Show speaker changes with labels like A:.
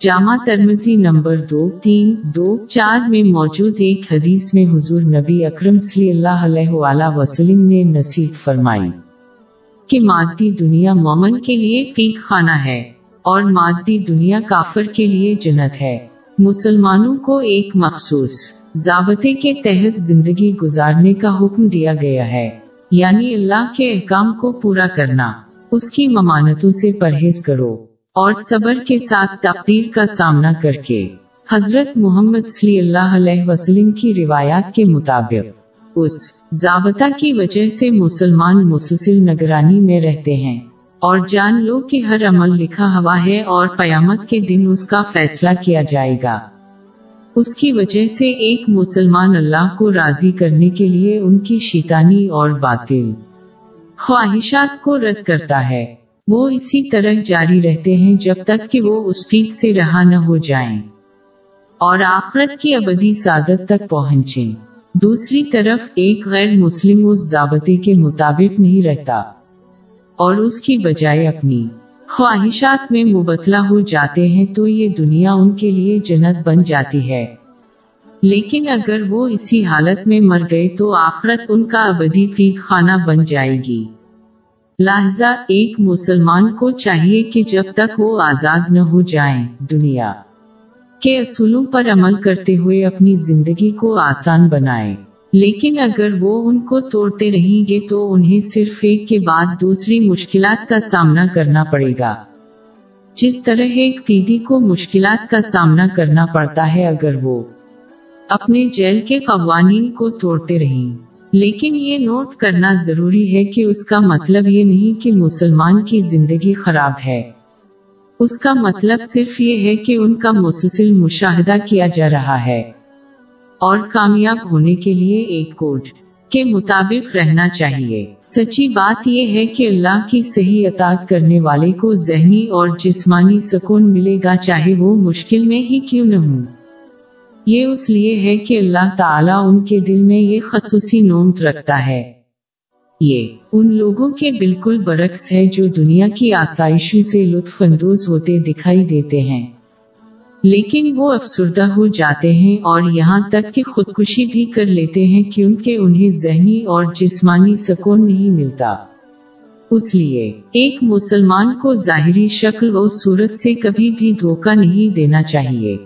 A: جامع ترمزی number دو، تین، دو، چار میں موجود ایک حدیث میں حضور نبی اکرم صلی اللہ علیہ وآلہ وسلم نے نصیب فرمائی کہ مادی دنیا مومن کے لیے پیک خانہ ہے اور مادی دنیا کافر کے لیے جنت ہے۔ مسلمانوں کو ایک مخصوص ضابطے کے تحت زندگی گزارنے کا حکم دیا گیا ہے۔ یعنی اللہ کے احکام کو پورا کرنا، اس کی ممانتوں سے پرہیز کرو۔ اور صبر کے ساتھ تقدیر کا سامنا کر کے حضرت محمد صلی اللہ علیہ وسلم کی روایات کے مطابق اس ضابطہ کی وجہ سے مسلمان مسلسل نگرانی میں رہتے ہیں اور جان لو کہ ہر عمل لکھا ہوا ہے اور قیامت کے دن اس کا فیصلہ کیا جائے گا۔ اس کی وجہ سے ایک مسلمان اللہ کو راضی کرنے کے لیے ان کی شیطانی اور باطل خواہشات کو رد کرتا ہے۔ وہ اسی طرح جاری رہتے ہیں جب تک کہ وہ اس فیق سے رہا نہ ہو جائیں اور آخرت کی ابدی سعادت تک پہنچیں۔ دوسری طرف، ایک غیر مسلم اس ضابطے کے مطابق نہیں رہتا اور اس کی بجائے اپنی خواہشات میں مبتلا ہو جاتے ہیں تو یہ دنیا ان کے لیے جنت بن جاتی ہے۔ لیکن اگر وہ اسی حالت میں مر گئے تو آخرت ان کا ابدی فیق خانہ بن جائے گی۔ لہذا ایک مسلمان کو چاہیے کہ جب تک وہ آزاد نہ ہو جائیں دنیا کے اصولوں پر عمل کرتے ہوئے اپنی زندگی کو آسان بنائے۔ لیکن اگر وہ ان کو توڑتے رہیں گے تو انہیں صرف ایک کے بعد دوسری مشکلات کا سامنا کرنا پڑے گا۔ جس طرح ایک قیدی کو مشکلات کا سامنا کرنا پڑتا ہے، اگر وہ اپنے جیل کے قوانین کو توڑتے رہیں۔ لیکن یہ نوٹ کرنا ضروری ہے کہ اس کا مطلب یہ نہیں کہ مسلمان کی زندگی خراب ہے۔ اس کا مطلب صرف یہ ہے کہ ان کا مسلسل مشاہدہ کیا جا رہا ہے۔ اور کامیاب ہونے کے لیے ایک کوڈ کے مطابق رہنا چاہیے۔ سچی بات یہ ہے کہ اللہ کی صحیح اطاعت کرنے والے کو ذہنی اور جسمانی سکون ملے گا چاہے وہ مشکل میں ہی کیوں نہ ہوں۔ یہ اس لیے ہے کہ اللہ تعالیٰ ان کے دل میں یہ خصوصی نومت رکھتا ہے۔ یہ ان لوگوں کے بالکل برعکس ہے جو دنیا کی آسائشوں سے لطف اندوز ہوتے دکھائی دیتے ہیں۔ لیکن وہ افسردہ ہو جاتے ہیں اور یہاں تک کہ خودکشی بھی کر لیتے ہیں کیونکہ انہیں ذہنی اور جسمانی سکون نہیں ملتا۔ اس لیے ایک مسلمان کو ظاہری شکل و صورت سے کبھی بھی دھوکہ نہیں دینا چاہیے۔